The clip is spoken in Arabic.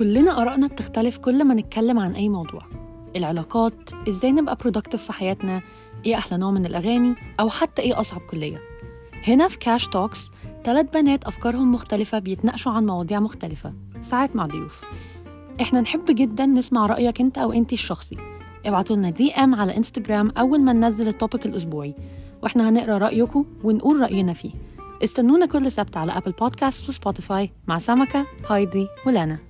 كلنا آرائنا بتختلف كل ما نتكلم عن أي موضوع. العلاقات إزاي نبقى productive في حياتنا إيه أحلى نوع من الأغاني أو حتى إيه أصعب كلية. هنا في CAJJJ Talks ثلاث بنات أفكارهم مختلفة بيتناقشوا عن مواضيع مختلفة. ساعات مع ضيوف. إحنا نحب جدا نسمع رأيك أنت أو أنتي الشخصي. ابعتوا لنا DM على انستجرام أول ما ننزل ال topic الأسبوعي. وإحنا هنقرأ رأيكم ونقول رأينا فيه. استنونا كل سبت على Apple Podcasts و Spotify مع سمكة هايدي ولانا